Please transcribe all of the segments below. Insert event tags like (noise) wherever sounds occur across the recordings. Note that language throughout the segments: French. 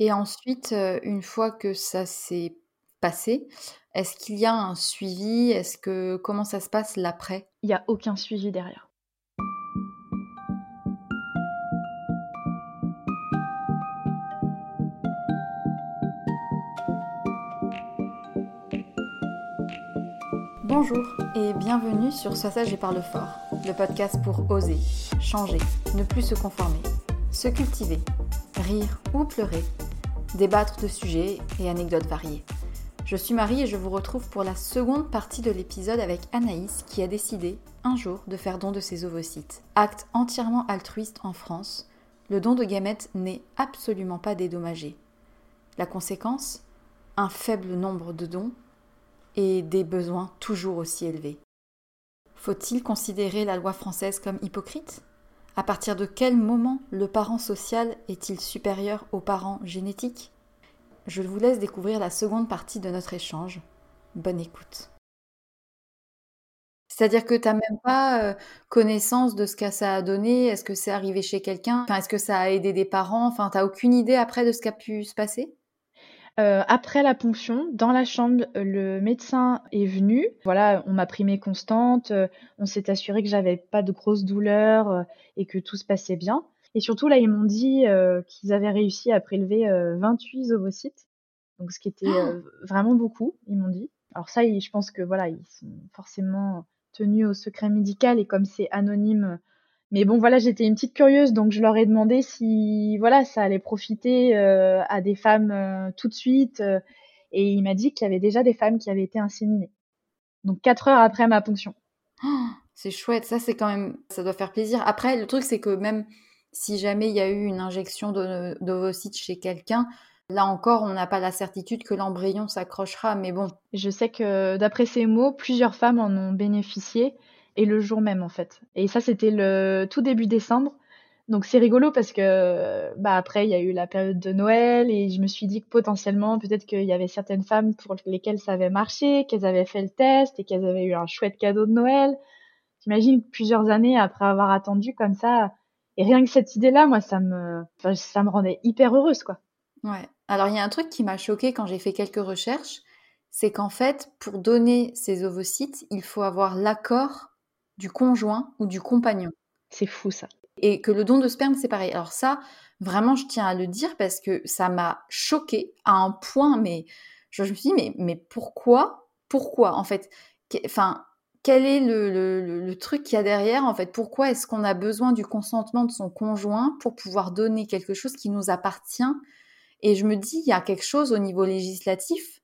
Et ensuite, heu, une fois que ça s'est passé, est-ce qu'il y a un suivi? Est-ce que comment ça se passe l'après? Il y a aucun suivi derrière. Bonjour et bienvenue sur Sois sage et parle fort, le podcast pour oser, changer, ne plus se conformer, se cultiver, rire ou pleurer, débattre de sujets et anecdotes variées. Je suis Marie et je vous retrouve pour la seconde partie de l'épisode avec Anaïs qui a décidé un jour de faire don de ses ovocytes. Acte entièrement altruiste en France, le don de gamètes n'est absolument pas dédommagé. La conséquence Un faible nombre de dons et des besoins toujours aussi élevés. Faut-il considérer la loi française comme hypocrite? À partir de quel moment le parent social est-il supérieur au parent génétique? Je vous laisse découvrir la seconde partie de notre échange. Bonne écoute. C'est-à-dire que tu n'as même pas euh, connaissance de ce que ça a donné Est-ce que c'est arrivé chez quelqu'un? Est-ce que ça a aidé des parents? Enfin, tu n'as aucune idée après de ce qui a pu se passer? Euh, après la ponction, dans la chambre, le médecin est venu. Voilà, on m'a pris mes constantes, euh, on s'est assuré que j'avais pas de grosses douleurs euh, et que tout se passait bien. Et surtout, là, ils m'ont dit qu'ils avaient réussi à prélever 28 ovocytes. Donc, ce qui était ah vraiment beaucoup, ils m'ont dit. Alors ça, je pense que voilà, ils sont forcément tenus au secret médical et comme c'est anonyme, mais bon, voilà, j'étais une petite curieuse, donc je leur ai demandé si, voilà, ça allait profiter euh, à des femmes euh, tout de suite. Euh, et il m'a dit qu'il y avait déjà des femmes qui avaient été inséminées. Donc quatre heures après ma ponction. Oh, (gasps) c'est chouette, ça c'est quand même, ça doit faire plaisir. Après, le truc c'est que même si jamais il y a eu une injection d'ovocytes chez quelqu'un, Là encore, on n'a pas la certitude que l'embryon s'accrochera, mais bon. Je sais que d'après ces mots, plusieurs femmes en ont bénéficié et le jour même en fait. Et ça c'était le tout début décembre. Donc c'est rigolo parce que bah après il y a eu la période de Noël et je me suis dit que potentiellement peut-être qu'il y avait certaines femmes pour lesquelles ça avait marché, qu'elles avaient fait le test et qu'elles avaient eu un chouette cadeau de Noël. J'imagine plusieurs années après avoir attendu comme ça et rien que cette idée-là, moi ça me ça me rendait hyper heureuse quoi. Ouais. Alors il y a un truc qui m'a choqué quand j'ai fait quelques recherches, c'est qu'en fait pour donner ces ovocytes, il faut avoir l'accord du conjoint ou du compagnon. C'est fou ça. Et que le don de sperme, c'est pareil. Alors ça, vraiment, je tiens à le dire parce que ça m'a choqué à un point, mais je, me suis dit, mais, mais pourquoi Pourquoi En fait, enfin, quel est le, le truc qu'il y a derrière En fait, pourquoi est-ce qu'on a besoin du consentement de son conjoint pour pouvoir donner quelque chose qui nous appartient? Et je me dis, il y a quelque chose au niveau législatif,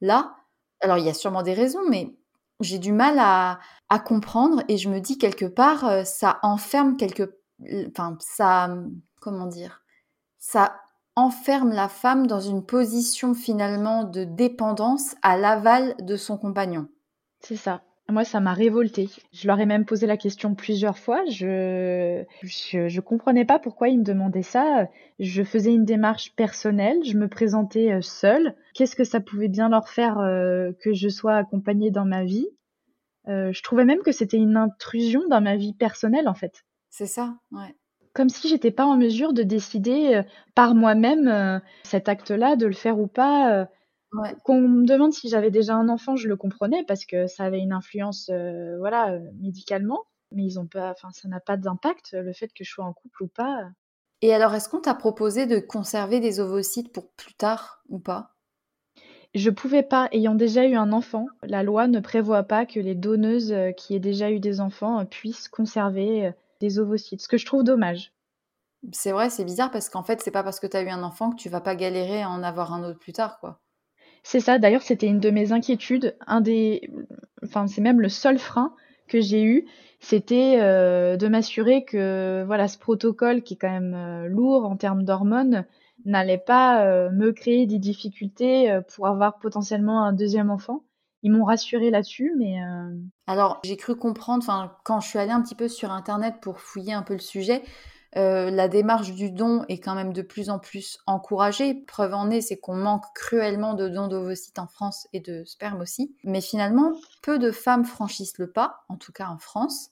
là. Alors, il y a sûrement des raisons, mais j'ai du mal à, comprendre et je me dis quelque part, euh, ça enferme quelque, enfin, ça, comment dire, ça enferme la femme dans une position finalement de dépendance à l'aval de son compagnon. C'est ça. Moi, ça m'a révoltée. Je leur ai même posé la question plusieurs fois. Je, je, comprenais pas pourquoi ils me demandaient ça. Je faisais une démarche personnelle. Je me présentais euh, seule. Qu'est-ce que ça pouvait bien leur faire euh, que je sois accompagnée dans ma vie? Euh, Je trouvais même que c'était une intrusion dans ma vie personnelle, en fait. C'est ça, ouais. Comme si j'étais pas en mesure de décider par moi-même cet acte-là, de le faire ou pas. Qu'on me demande si j'avais déjà un enfant, je le comprenais parce que ça avait une influence, euh, voilà, euh, médicalement. Mais ils ont pas, enfin, ça n'a pas d'impact le fait que je sois en couple ou pas. Et alors, est-ce qu'on t'a proposé de conserver des ovocytes pour plus tard ou pas? Je pouvais pas, ayant déjà eu un enfant. La loi ne prévoit pas que les donneuses euh, qui aient déjà eu des enfants puissent conserver des ovocytes, ce que je trouve dommage. C'est vrai, c'est bizarre parce qu'en fait, c'est pas parce que tu as eu un enfant que tu vas pas galérer à en avoir un autre plus tard, quoi. C'est ça, d'ailleurs, c'était une de mes inquiétudes. Un des, enfin, c'est même le seul frein que j'ai eu, c'était euh, de m'assurer que voilà, ce protocole qui est quand même euh, lourd en termes d'hormones n'allait pas euh, me créer des difficultés pour avoir potentiellement un deuxième enfant. Ils m'ont rassuré là-dessus, mais alors j'ai cru comprendre, quand je suis allée un petit peu sur internet pour fouiller un peu le sujet, euh, la démarche du don est quand même de plus en plus encouragée. Preuve en est, c'est qu'on manque cruellement de dons d'ovocytes en France et de sperme aussi. Mais finalement, peu de femmes franchissent le pas, en tout cas en France.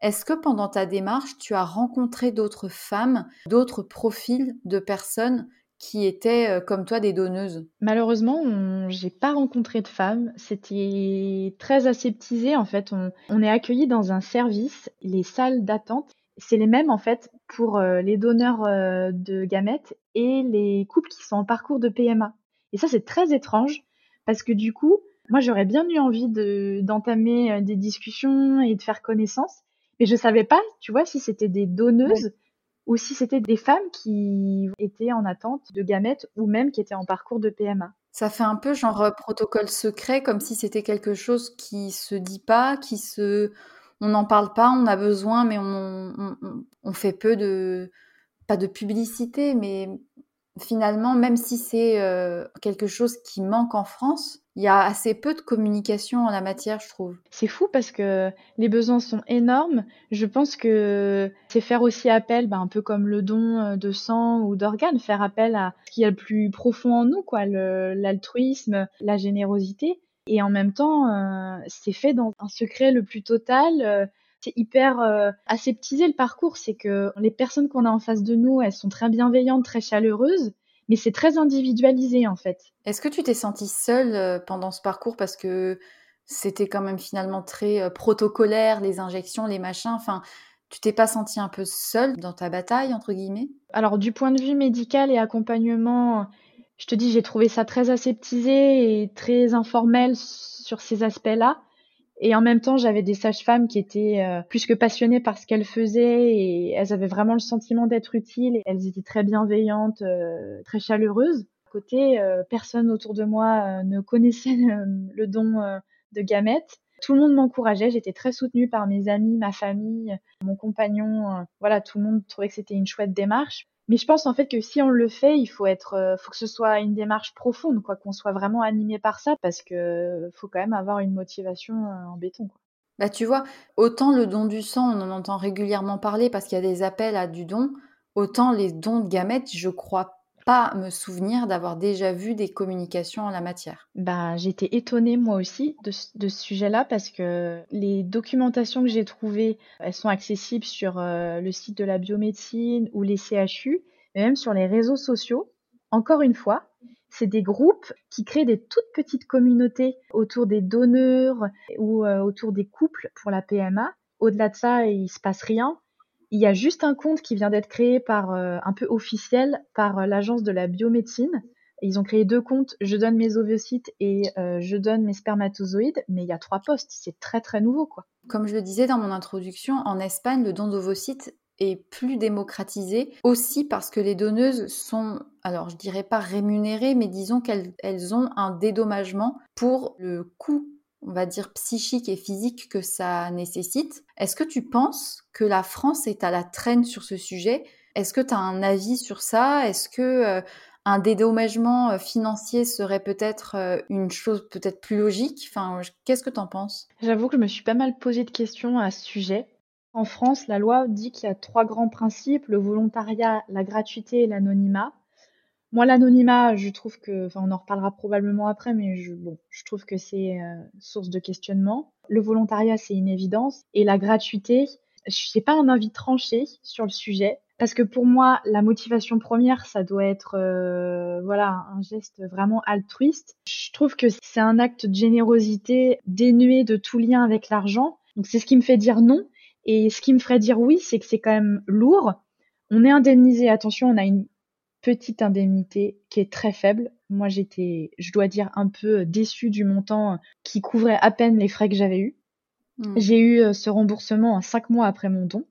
Est-ce que pendant ta démarche, tu as rencontré d'autres femmes, d'autres profils de personnes qui étaient euh, comme toi des donneuses? Malheureusement, j'ai pas rencontré de femmes. C'était très aseptisé en fait. On, est accueilli dans un service, les salles d'attente. C'est les mêmes en fait pour euh, les donneurs euh, de gamètes et les couples qui sont en parcours de PMA. Et ça, c'est très étrange parce que du coup, moi, j'aurais bien eu envie d'entamer des discussions et de faire connaissance, mais je savais pas, tu vois, si c'était des donneuses ou si c'était des femmes qui étaient en attente de gamètes ou même qui étaient en parcours de PMA. Ça fait un peu genre euh, protocole secret, comme si c'était quelque chose qui se dit pas, qui se, on n'en parle pas, on a besoin, mais on, fait peu de, pas de publicité, mais finalement, même si c'est euh, quelque chose qui manque en France, il y a assez peu de communication en la matière, je trouve. C'est fou parce que les besoins sont énormes. Je pense que c'est faire aussi appel, bah, un peu comme le don euh, de sang ou d'organes, faire appel à ce qu'il y a le plus profond en nous, quoi, l'altruisme, la générosité. Et en même temps, euh, c'est fait dans un secret le plus total. Euh, c'est hyper aseptisé le parcours. C'est que les personnes qu'on a en face de nous, elles sont très bienveillantes, très chaleureuses mais c'est très individualisé en fait. Est-ce que tu t'es sentie seule euh, pendant ce parcours? Parce que c'était quand même finalement très euh, protocolaire, les injections, les machins, enfin, tu t'es pas sentie un peu seule dans ta bataille, entre guillemets? Alors, du point de vue médical et accompagnement, je te dis, j'ai trouvé ça très aseptisé et très informel sur ces aspects-là. Et en même temps, j'avais des sages-femmes qui étaient euh, plus que passionnées par ce qu'elles faisaient et elles avaient vraiment le sentiment d'être utiles. Et elles étaient très bienveillantes, euh, très chaleureuses. À côté, euh, personne autour de moi ne connaissait le don de gamètes. Tout le monde m'encourageait, j'étais très soutenue par mes amis, ma famille, mon compagnon. voilà, tout le monde trouvait que c'était une chouette démarche. Mais je pense en fait que si on le fait, il faut être, euh, faut que ce soit une démarche profonde, quoi, qu'on soit vraiment animé par ça, parce que faut quand même avoir une motivation euh, en béton. Quoi. Bah tu vois, autant le don du sang, on en entend régulièrement parler parce qu'il y a des appels à du don, autant les dons de gamètes, je crois pas me souvenir d'avoir déjà vu des communications en la matière. Bah, j'étais étonnée moi aussi de, ce sujet-là parce que les documentations que j'ai trouvées, elles sont accessibles sur euh, le site de la biomédecine ou les CHU, mais même sur les réseaux sociaux. Encore une fois, c'est des groupes qui créent des toutes petites communautés autour des donneurs ou euh, autour des couples pour la PMA. Au-delà de ça, il se passe rien. Il y a juste un compte qui vient d'être créé par euh, un peu officiel par euh, l'agence de la biomédecine. Ils ont créé deux comptes, je donne mes ovocytes et euh, je donne mes spermatozoïdes, mais il y a trois postes, c'est très très nouveau quoi. Comme je le disais dans mon introduction, en Espagne, le don d'ovocytes est plus démocratisé aussi parce que les donneuses sont, alors je dirais pas rémunérées, mais disons qu'elles ont un dédommagement pour le coût on va dire, psychique et physique que ça nécessite. Est-ce que tu penses que la France est à la traîne sur ce sujet? Est-ce que tu as un avis sur ça? Est-ce que euh, un dédommagement euh, financier serait peut-être euh, une chose peut-être plus logique? Enfin, qu'est-ce que tu en penses? J'avoue que je me suis pas mal posé de questions à ce sujet. En France, la loi dit qu'il y a trois grands principes, le volontariat, la gratuité et l'anonymat. Moi, l'anonymat, je trouve que, enfin, on en reparlera probablement après, mais je, bon, je trouve que c'est euh, source de questionnement. Le volontariat, c'est une évidence. Et la gratuité, je n'ai pas un avis tranché sur le sujet. Parce que pour moi, la motivation première, ça doit être euh, voilà un geste vraiment altruiste. Je trouve que c'est un acte de générosité dénué de tout lien avec l'argent. Donc c'est ce qui me fait dire non. Et ce qui me ferait dire oui, c'est que c'est quand même lourd. On est indemnisé. Attention, on a une petite indemnité qui est très faible. Moi, j'étais, je dois dire, un peu déçue du montant qui couvrait à peine les frais que j'avais eus. Hmm. J'ai eu euh, ce remboursement cinq mois après mon don.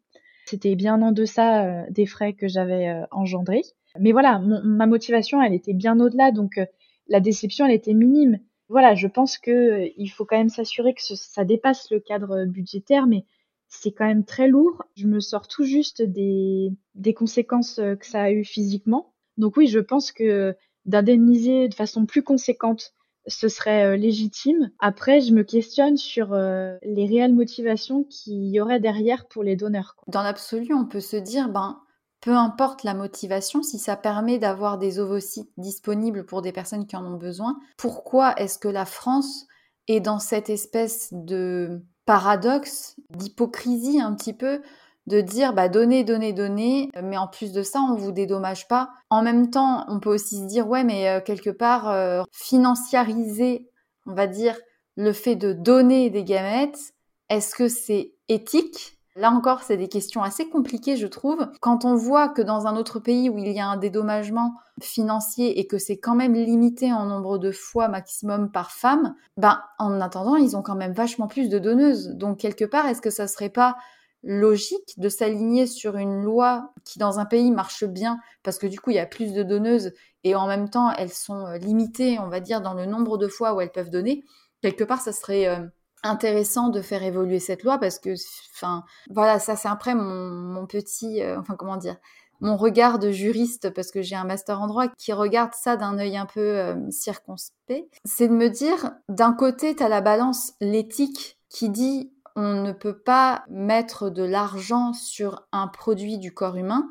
C'était bien en deçà euh, des frais que j'avais euh, engendrés. Mais voilà, ma motivation, elle était bien au-delà, donc la déception, elle était minime. Voilà, je pense que il faut quand même s'assurer que ça dépasse le cadre budgétaire, mais c'est quand même très lourd. Je me sors tout juste des, des conséquences que ça a eu physiquement. Donc oui, je pense que d'indemniser de façon plus conséquente, ce serait euh, légitime. Après, je me questionne sur euh, les réelles motivations qu'il y aurait derrière pour les donneurs. Dans l'absolu, on peut se dire, ben, peu importe la motivation, si ça permet d'avoir des ovocytes disponibles pour des personnes qui en ont besoin, pourquoi est-ce que la France est dans cette espèce de paradoxe, d'hypocrisie un petit peu de dire bah donnez, donnez, donnez, mais en plus de ça, on vous dédommage pas. En même temps, on peut aussi se dire ouais, mais euh, quelque part euh, financiariser, on va dire le fait de donner des gamètes, est-ce que c'est éthique? Là encore, c'est des questions assez compliquées, je trouve. Quand on voit que dans un autre pays où il y a un dédommagement financier et que c'est quand même limité en nombre de fois maximum par femme, ben, en attendant, ils ont quand même vachement plus de donneuses. Donc, quelque part, est-ce que ça serait pas logique de s'aligner sur une loi qui dans un pays marche bien parce que du coup il y a plus de donneuses et en même temps elles sont euh, limitées on va dire dans le nombre de fois où elles peuvent donner quelque part ça serait euh, intéressant de faire évoluer cette loi parce que enfin voilà ça c'est après mon, petit euh, enfin comment dire mon regard de juriste parce que j'ai un master en droit qui regarde ça d'un œil un peu circonspect. C'est de me dire d'un côté tu as la balance l'éthique qui dit on ne peut pas mettre de l'argent sur un produit du corps humain,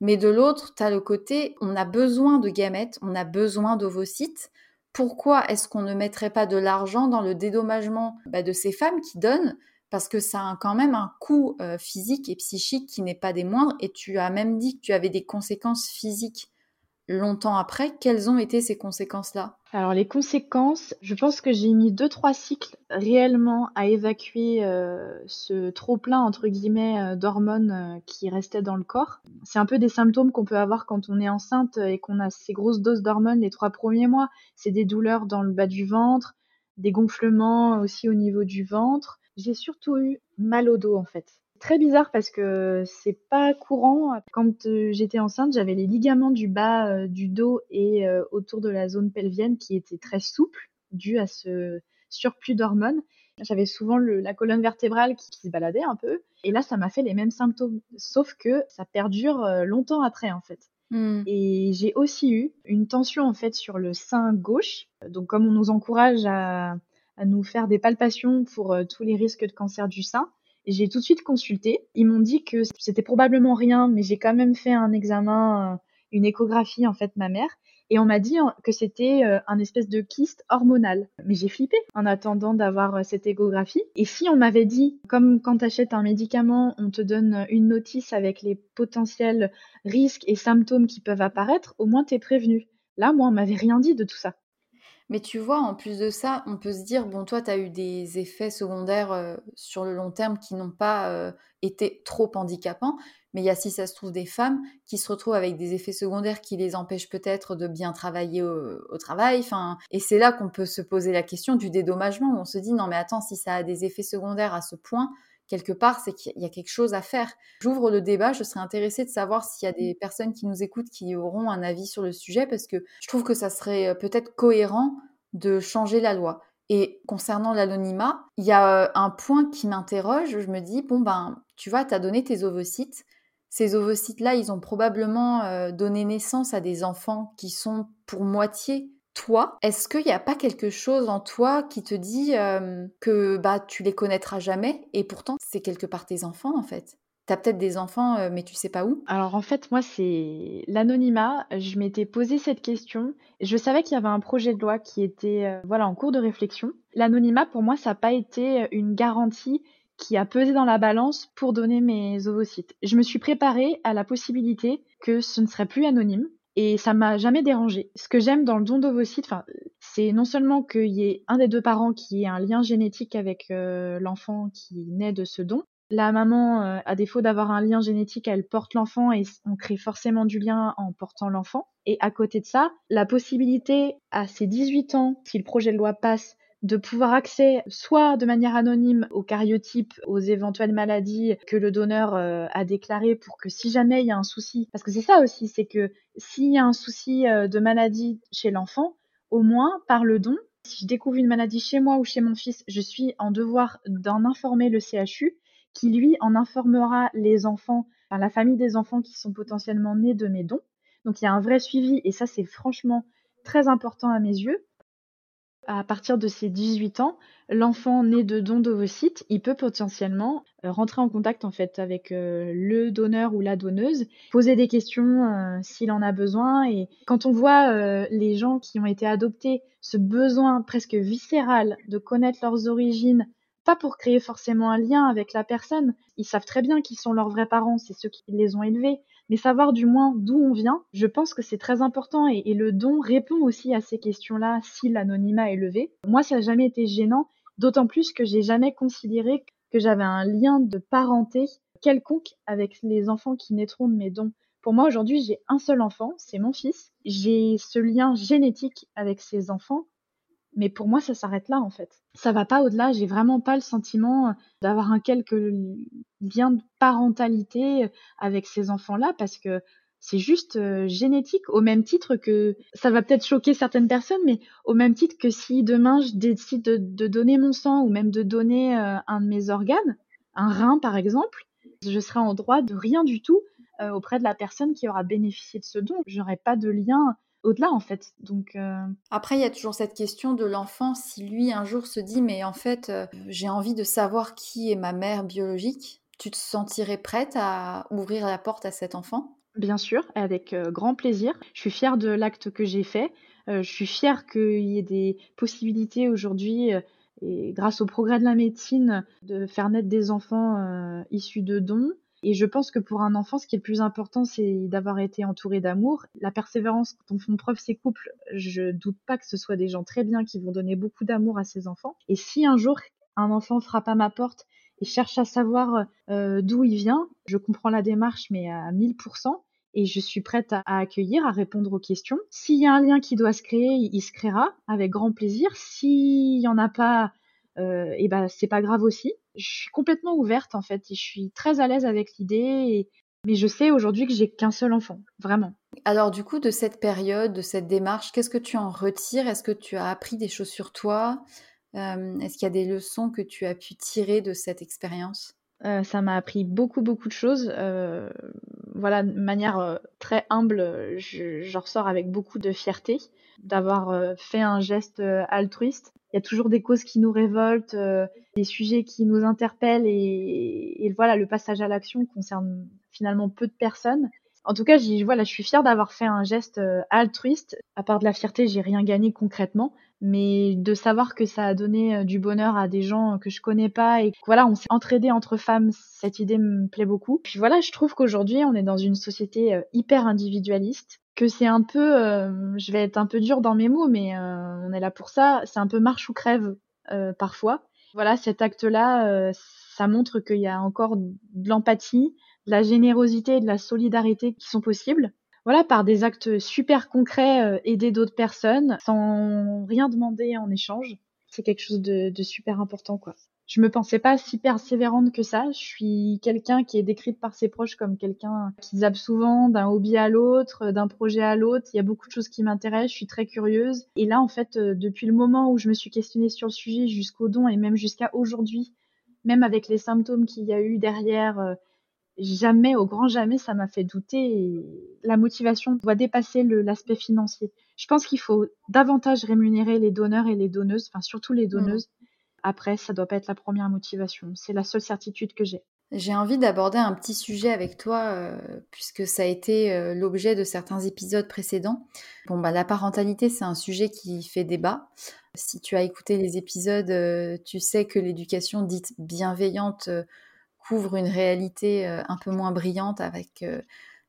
mais de l'autre, tu as le côté, on a besoin de gamètes, on a besoin d'ovocytes. Pourquoi est-ce qu'on ne mettrait pas de l'argent dans le dédommagement bah, de ces femmes qui donnent? Parce que ça a quand même un coût euh, physique et psychique qui n'est pas des moindres, et tu as même dit que tu avais des conséquences physiques longtemps après. Quelles ont été ces conséquences-là? Alors les conséquences, je pense que j'ai mis deux trois cycles réellement à évacuer euh, ce trop plein entre guillemets euh, d'hormones euh, qui restaient dans le corps. C'est un peu des symptômes qu'on peut avoir quand on est enceinte et qu'on a ces grosses doses d'hormones les trois premiers mois. C'est des douleurs dans le bas du ventre, des gonflements aussi au niveau du ventre. J'ai surtout eu mal au dos en fait très bizarre parce que c'est pas courant. Quand euh, j'étais enceinte, j'avais les ligaments du bas euh, du dos et euh, autour de la zone pelvienne qui étaient très souples dû à ce surplus d'hormones. J'avais souvent la colonne vertébrale qui, se baladait un peu. Et là, ça m'a fait les mêmes symptômes, sauf que ça perdure longtemps après en fait. Hmm. Et j'ai aussi eu une tension en fait sur le sein gauche. Donc comme on nous encourage à, à nous faire des palpations pour tous les risques de cancer du sein, j'ai tout de suite consulté. Ils m'ont dit que c'était probablement rien, mais j'ai quand même fait un examen, euh, une échographie en fait, ma mère. Et on m'a dit que c'était euh, un espèce de kyste hormonal. Mais j'ai flippé en attendant d'avoir euh, cette échographie. Et si on m'avait dit, comme quand tu achètes un médicament, on te donne une notice avec les potentiels risques et symptômes qui peuvent apparaître, au moins tu es prévenu. Là, moi, on m'avait rien dit de tout ça. Mais tu vois, en plus de ça, on peut se dire, bon, toi, tu as eu des effets secondaires euh, sur le long terme qui n'ont pas euh, été trop handicapants. Mais il y a, si ça se trouve, des femmes qui se retrouvent avec des effets secondaires qui les empêchent peut-être de bien travailler au, travail. Et c'est là qu'on peut se poser la question du dédommagement, où on se dit, non, mais attends, si ça a des effets secondaires à ce point, quelque part, c'est qu'il y a quelque chose à faire. J'ouvre le débat, je serais intéressée de savoir s'il y a des personnes qui nous écoutent qui auront un avis sur le sujet, parce que je trouve que ça serait euh, peut-être cohérent de changer la loi. Et concernant l'anonymat, il y a euh, un point qui m'interroge, je me dis, bon ben, tu vois, tu as donné tes ovocytes, ces ovocytes-là, ils ont probablement euh, donné naissance à des enfants qui sont pour moitié toi, est-ce qu'il n'y a pas quelque chose en toi qui te dit que bah tu les connaîtras jamais et pourtant c'est quelque part tes enfants en fait? Tu as peut-être des enfants mais tu sais pas où? Alors en fait moi c'est l'anonymat, je m'étais posé cette question, je savais qu'il y avait un projet de loi qui était voilà en cours de réflexion. L'anonymat pour moi ça n'a pas été une garantie qui a pesé dans la balance pour donner mes ovocytes. Je me suis préparée à la possibilité que ce ne serait plus anonyme, et ça m'a jamais dérangé. Ce que j'aime dans le don d'ovocytes, c'est non seulement qu'il y ait un des deux parents qui ait un lien génétique avec euh, l'enfant qui naît de ce don. La maman, euh, à défaut d'avoir un lien génétique, elle porte l'enfant et on crée forcément du lien en portant l'enfant. Et à côté de ça, la possibilité à ses 18 ans, si le projet de loi passe, de pouvoir accès soit de manière anonyme aux cariotypes, aux éventuelles maladies que le donneur euh, a déclarées pour que si jamais il y a un souci, parce que c'est ça aussi, c'est que s'il y a un souci euh, de maladie chez l'enfant, au moins par le don, si je découvre une maladie chez moi ou chez mon fils, je suis en devoir d'en informer le CHU qui lui en informera les enfants, enfin, la famille des enfants qui sont potentiellement nés de mes dons. Donc il y a un vrai suivi et ça c'est franchement très important à mes yeux à partir de ses 18 ans, l'enfant né de dons d'ovocytes, il peut potentiellement euh, rentrer en contact en fait avec euh, le donneur ou la donneuse, poser des questions euh, s'il en a besoin. Et quand on voit les gens qui ont été adoptés, ce besoin presque viscéral de connaître leurs origines, pas pour créer forcément un lien avec la personne. Ils savent très bien qui sont leurs vrais parents, c'est ceux qui les ont élevés. Mais savoir du moins d'où on vient, je pense que c'est très important et, le don répond aussi à ces questions-là si l'anonymat est levé. Moi, ça n'a jamais été gênant, d'autant plus que j'ai jamais considéré que j'avais un lien de parenté quelconque avec les enfants qui naîtront de mes dons. Pour moi, aujourd'hui, j'ai un seul enfant, c'est mon fils. J'ai ce lien génétique avec ces enfants, mais pour moi, ça s'arrête là, en fait. Ça va pas au-delà. J'ai vraiment pas le sentiment d'avoir un quelque lien de parentalité avec ces enfants-là, parce que c'est juste euh, génétique, au même titre que ça va peut-être choquer certaines personnes, mais au même titre que si demain je décide de, donner mon sang ou même de donner euh, un de mes organes, un rein par exemple, je serai en droit de rien du tout euh, auprès de la personne qui aura bénéficié de ce don. J'aurai pas de lien au-delà en fait. Donc après il y a toujours cette question de l'enfant si lui un jour se dit mais en fait j'ai envie de savoir qui est ma mère biologique. Tu te sentirais prête à ouvrir la porte à cet enfant? Bien sûr, avec grand plaisir. Je suis fière de l'acte que j'ai fait. je suis fière qu'il y ait des possibilités aujourd'hui, et grâce au progrès de la médecine, de faire naître des enfants issus de dons. Et je pense que pour un enfant, ce qui est le plus important, c'est d'avoir été entouré d'amour. La persévérance dont font preuve ces couples, je doute pas que ce soit des gens très bien qui vont donner beaucoup d'amour à ces enfants. Et si un jour un enfant frappe à ma porte et cherche à savoir euh, d'où il vient. Je comprends la démarche, mais à 1000%. Et je suis prête à, accueillir, à répondre aux questions. S'il y a un lien qui doit se créer, il, se créera avec grand plaisir. S'il y en a pas, euh, et ben c'est pas grave aussi. Je suis complètement ouverte en fait. Et je suis très à l'aise avec l'idée. Mais je sais aujourd'hui que j'ai qu'un seul enfant, vraiment. Alors du coup, de cette période, de cette démarche, qu'est-ce que tu en retires? Est-ce que tu as appris des choses sur toi? Est-ce qu'il y a des leçons que tu as pu tirer de cette expérience? Ça m'a appris beaucoup beaucoup de choses. voilà, de manière très humble, je, ressors avec beaucoup de fierté d'avoir fait un geste altruiste. Il y a toujours des causes qui nous révoltent, des sujets qui nous interpellent et, voilà, le passage à l'action concerne finalement peu de personnes. En tout cas, voilà, je suis fière d'avoir fait un geste altruiste. À part de la fierté, j'ai rien gagné concrètement, mais de savoir que ça a donné euh, du bonheur à des gens que je connais pas et voilà, on s'est entraidé entre femmes, cette idée me plaît beaucoup. Puis voilà, je trouve qu'aujourd'hui, on est dans une société euh, hyper individualiste, que c'est un peu, euh, je vais être un peu dur dans mes mots, mais on est là pour ça, c'est un peu marche ou crève parfois. Voilà, cet acte-là, ça montre qu'il y a encore de l'empathie, de la générosité et de la solidarité qui sont possibles voilà, par des actes super concrets, euh, aider d'autres personnes sans rien demander en échange. C'est quelque chose de, super important, quoi. Je me pensais pas si persévérante que ça. Je suis quelqu'un qui est décrite par ses proches comme quelqu'un qui zappe souvent d'un hobby à l'autre, d'un projet à l'autre. Il y a beaucoup de choses qui m'intéressent. Je suis très curieuse. Et là, en fait, euh, depuis le moment où je me suis questionnée sur le sujet jusqu'au don et même jusqu'à aujourd'hui, même avec les symptômes qu'il y a eu derrière, euh, jamais, au grand jamais, ça m'a fait douter. la motivation doit dépasser l'aspect financier. Je pense qu'il faut davantage rémunérer les donneurs et les donneuses, enfin surtout les mmh. Après, ça doit pas être la première motivation. C'est la seule certitude que j'ai. J'ai envie d'aborder un petit sujet avec toi, euh, puisque ça a été euh, l'objet de certains épisodes précédents. Bon, bah, la parentalité, c'est un sujet qui fait débat. Si tu as écouté les épisodes, euh, tu sais que l'éducation dite bienveillante couvre une réalité un peu moins brillante avec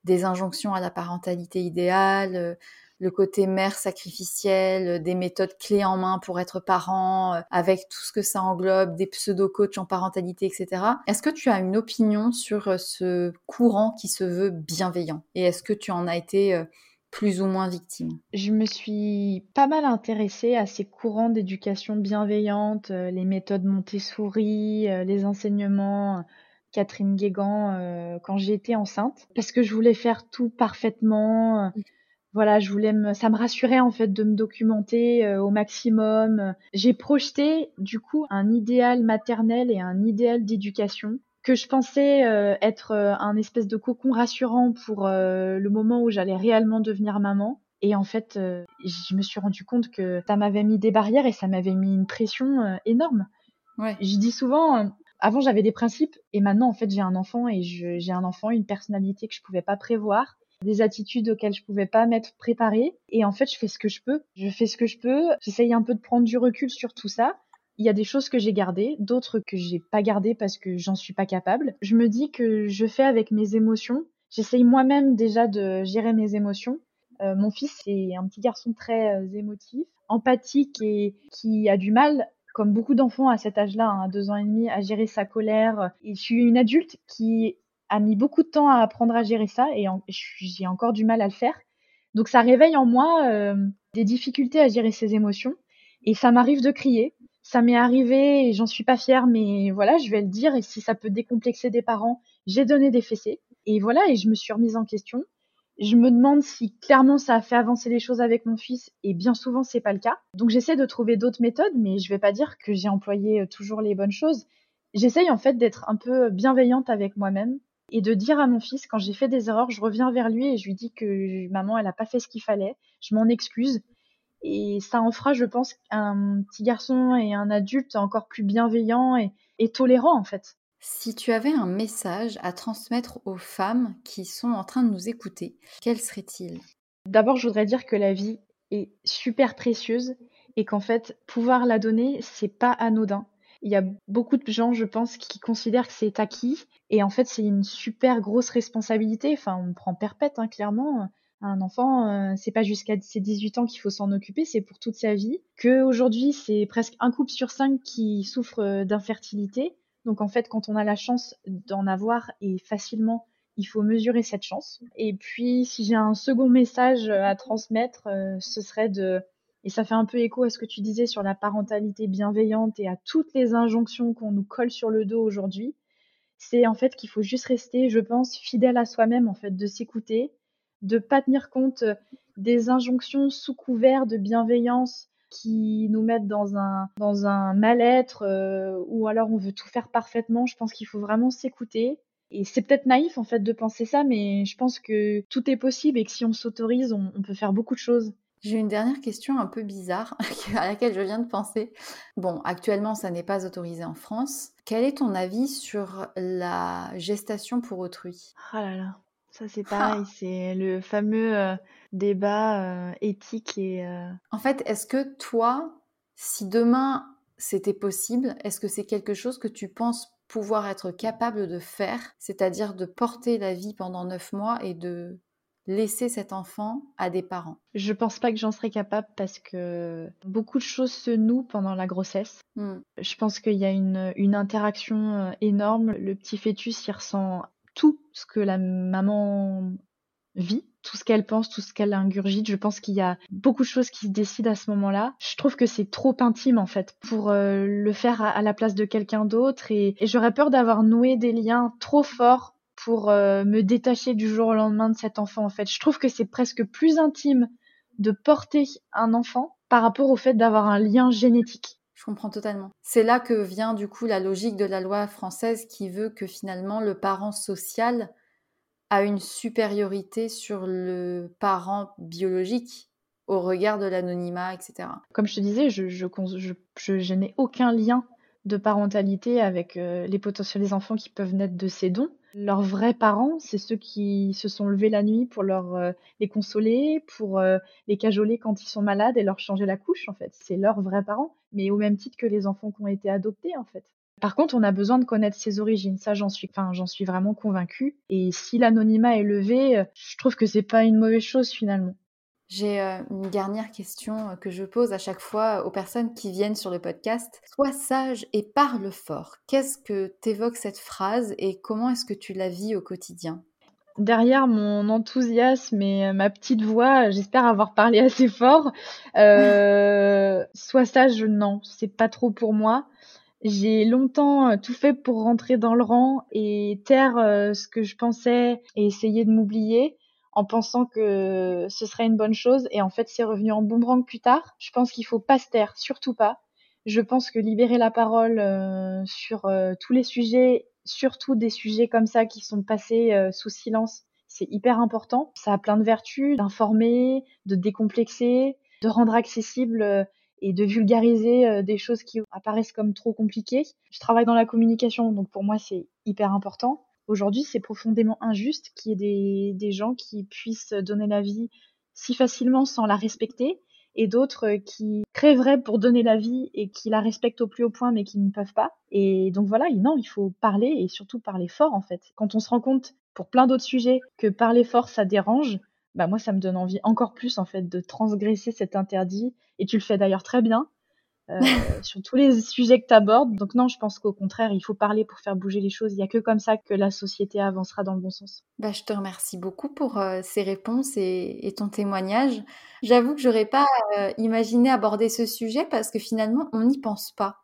des injonctions à la parentalité idéale, le côté mère sacrificielle, des méthodes clés en main pour être parent, avec tout ce que ça englobe, des pseudo-coachs en parentalité, etc. Est-ce que tu as une opinion sur ce courant qui se veut bienveillant? Et est-ce que tu en as été plus ou moins victime? Je me suis pas mal intéressée à ces courants d'éducation bienveillante, les méthodes Montessori, les enseignements Catherine Guégan euh, quand j'étais enceinte parce que je voulais faire tout parfaitement. Euh, voilà, je voulais me, ça me rassurait en fait de me documenter euh, au maximum. J'ai projeté du coup un idéal maternel et un idéal d'éducation que je pensais être un espèce de cocon rassurant pour le moment où j'allais réellement devenir maman. Et en fait, je me suis rendu compte que ça m'avait mis des barrières et ça m'avait mis une pression énorme. Ouais. Je dis souvent, avant j'avais des principes et maintenant en fait j'ai un enfant et j'ai un enfant, une personnalité que je pouvais pas prévoir, des attitudes auxquelles je pouvais pas m'être préparée et en fait je fais ce que je peux. Je fais ce que je peux, j'essaye un peu de prendre du recul sur tout ça. Il y a des choses que j'ai gardées, d'autres que j'ai pas gardées parce que j'en suis pas capable. Je me dis que je fais avec mes émotions. J'essaye moi-même déjà de gérer mes émotions. Euh, mon fils c'est un petit garçon très euh, émotif, empathique et qui a du mal comme beaucoup d'enfants à cet âge-là, hein, à deux ans et demi, à gérer sa colère. Et je suis une adulte qui a mis beaucoup de temps à apprendre à gérer ça et j'ai encore du mal à le faire. Donc ça réveille en moi euh, des difficultés à gérer ses émotions et ça m'arrive de crier. Ça m'est arrivé et j'en suis pas fière, mais voilà, je vais le dire. Et si ça peut décomplexer des parents, j'ai donné des fessées. Et voilà, et je me suis remise en question. Je me demande si clairement ça a fait avancer les choses avec mon fils et bien souvent c'est pas le cas. Donc j'essaie de trouver d'autres méthodes, mais je vais pas dire que j'ai employé euh, toujours les bonnes choses. J'essaye en fait d'être un peu bienveillante avec moi-même et de dire à mon fils quand j'ai fait des erreurs, je reviens vers lui et je lui dis que maman elle a pas fait ce qu'il fallait, je m'en excuse et ça en fera je pense un petit garçon et un adulte encore plus bienveillant et, et tolérant en fait. Si tu avais un message à transmettre aux femmes qui sont en train de nous écouter, quel serait-il? D'abord, je voudrais dire que la vie est super précieuse et qu'en fait, pouvoir la donner, c'est pas anodin. Il y a beaucoup de gens, je pense, qui considèrent que c'est acquis et en fait, c'est une super grosse responsabilité. Enfin, on prend perpète, hein, clairement. Un enfant, euh, c'est pas jusqu'à ses 18 ans qu'il faut s'en occuper, c'est pour toute sa vie. Que aujourd'hui, c'est presque un couple sur cinq qui souffre euh, d'infertilité donc en fait, quand on a la chance d'en avoir et facilement, il faut mesurer cette chance. Et puis, si j'ai un second message à transmettre, euh, ce serait de, et ça fait un peu écho à ce que tu disais sur la parentalité bienveillante et à toutes les injonctions qu'on nous colle sur le dos aujourd'hui, c'est en fait qu'il faut juste rester, je pense, fidèle à soi-même, en fait, de s'écouter, de pas tenir compte des injonctions sous couvert de bienveillance qui nous mettent dans un, dans un mal-être euh, ou alors on veut tout faire parfaitement. Je pense qu'il faut vraiment s'écouter. Et c'est peut-être naïf en fait de penser ça, mais je pense que tout est possible et que si on s'autorise, on, peut faire beaucoup de choses. J'ai une dernière question un peu bizarre (laughs) à laquelle je viens de penser. Bon, actuellement, ça n'est pas autorisé en France. Quel est ton avis sur la gestation pour autrui? Ah là là, ça c'est (laughs) pareil, c'est le fameux euh, débat euh, éthique et... Euh, en fait, est-ce que toi, si demain c'était possible, est-ce que c'est quelque chose que tu penses pouvoir être capable de faire, c'est-à-dire de porter la vie pendant neuf mois et de laisser cet enfant à des parents Je pense pas que j'en serais capable parce que beaucoup de choses se nouent pendant la grossesse. Hmm. Je pense qu'il y a une, une interaction énorme. Le petit fœtus, il ressent tout ce que la maman vit, tout ce qu'elle pense, tout ce qu'elle ingurgite. Je pense qu'il y a beaucoup de choses qui se décident à ce moment-là. Je trouve que c'est trop intime en fait pour euh, le faire à, la place de quelqu'un d'autre et, j'aurais peur d'avoir noué des liens trop forts pour euh, me détacher du jour au lendemain de cet enfant en fait. Je trouve que c'est presque plus intime de porter un enfant par rapport au fait d'avoir un lien génétique. Je comprends totalement. C'est là que vient du coup la logique de la loi française qui veut que finalement le parent social a une supériorité sur le parent biologique au regard de l'anonymat, etc. Comme je te disais, je, je, n'ai aucun lien de parentalité avec euh, les potentiels enfants qui peuvent naître de ces dons. Leurs vrais parents, c'est ceux qui se sont levés la nuit pour leur, euh, les consoler, pour euh, les cajoler quand ils sont malades et leur changer la couche, en fait. C'est leurs vrais parents, mais au même titre que les enfants qui ont été adoptés, en fait. Par contre, on a besoin de connaître ses origines. Ça, j'en suis, enfin, j'en suis vraiment convaincue. Et si l'anonymat est levé, euh, je trouve que c'est pas une mauvaise chose finalement. J'ai euh, une dernière question euh, que je pose à chaque fois aux personnes qui viennent sur le podcast. Sois sage et parle fort. Qu'est-ce que t'évoque cette phrase et comment est-ce que tu la vis au quotidien? Derrière mon enthousiasme et ma petite voix, j'espère avoir parlé (laughs) assez fort. Euh, (laughs) sois sage, non, c'est pas trop pour moi. J'ai longtemps euh, tout fait pour rentrer dans le rang et taire euh, ce que je pensais et essayer de m'oublier en pensant que ce serait une bonne chose et en fait c'est revenu en boomerang plus tard. Je pense qu'il faut pas se taire, surtout pas. Je pense que libérer la parole euh, sur tous les sujets, surtout des sujets comme ça qui sont passés sous silence, c'est hyper important. Ça a plein de vertus, d'informer, de décomplexer, de rendre accessible et de vulgariser euh, des choses qui apparaissent comme trop compliquées. Je travaille dans la communication, donc pour moi c'est hyper important. Aujourd'hui, c'est profondément injuste qu'il y ait des, gens qui puissent donner la vie si facilement sans la respecter et d'autres qui crèveraient pour donner la vie et qui la respectent au plus haut point mais qui ne peuvent pas. Et donc voilà, non, il faut parler et surtout parler fort en fait. Quand on se rend compte pour plein d'autres sujets que parler fort ça dérange, bah moi ça me donne envie encore plus en fait de transgresser cet interdit et tu le fais d'ailleurs très bien. Euh, (laughs) sur tous les sujets que tu abordes. Donc non, je pense qu'au contraire, il faut parler pour faire bouger les choses. Il n'y a que comme ça que la société avancera dans le bon sens. Bah, je te remercie beaucoup pour euh, ces réponses et, ton témoignage. J'avoue que j'aurais pas euh, imaginé aborder ce sujet parce que finalement, on n'y pense pas.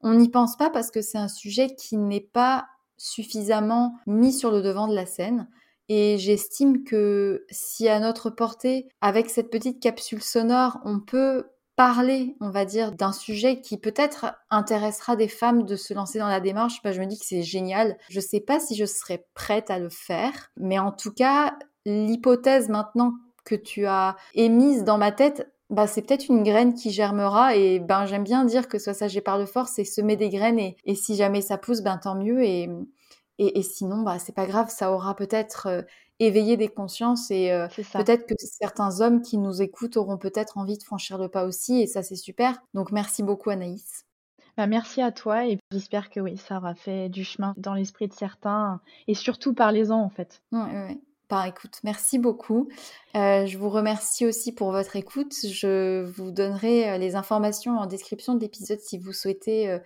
On n'y pense pas parce que c'est un sujet qui n'est pas suffisamment mis sur le devant de la scène. Et j'estime que si à notre portée, avec cette petite capsule sonore, on peut parler, on va dire, d'un sujet qui peut-être intéressera des femmes de se lancer dans la démarche, bah, je me dis que c'est génial. Je sais pas si je serais prête à le faire, mais en tout cas, l'hypothèse maintenant que tu as émise dans ma tête, bah, c'est peut-être une graine qui germera et ben j'aime bien dire que soit ça j'ai par le fort, c'est semer des graines et, et, si jamais ça pousse, ben tant mieux et, et, et sinon bah c'est pas grave, ça aura peut-être euh, éveiller des consciences et euh, peut-être que certains hommes qui nous écoutent auront peut-être envie de franchir le pas aussi et ça c'est super. Donc merci beaucoup Anaïs. Bah, merci à toi et j'espère que oui, ça aura fait du chemin dans l'esprit de certains et surtout parlez-en en fait. Ouais, ouais. Bah, écoute, merci beaucoup. Euh, je vous remercie aussi pour votre écoute. Je vous donnerai les informations en description de l'épisode si vous souhaitez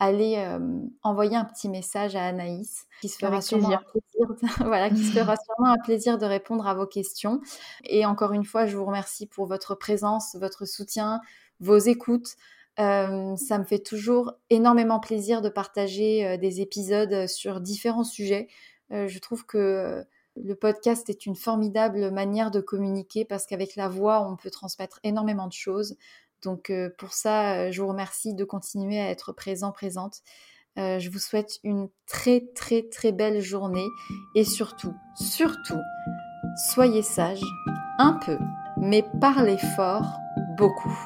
allez euh, envoyer un petit message à Anaïs, qui se fera sûrement un plaisir, de, (laughs) voilà, qui se fera (laughs) sûrement un plaisir de répondre à vos questions. Et encore une fois, je vous remercie pour votre présence, votre soutien, vos écoutes. Euh, ça me fait toujours énormément plaisir de partager euh, des épisodes sur différents sujets. je trouve que le podcast est une formidable manière de communiquer parce qu'avec la voix, on peut transmettre énormément de choses. Donc euh, pour ça, euh, je vous remercie de continuer à être présent, présente. Euh, je vous souhaite une très très très belle journée et surtout, surtout, soyez sages un peu, mais parlez fort beaucoup.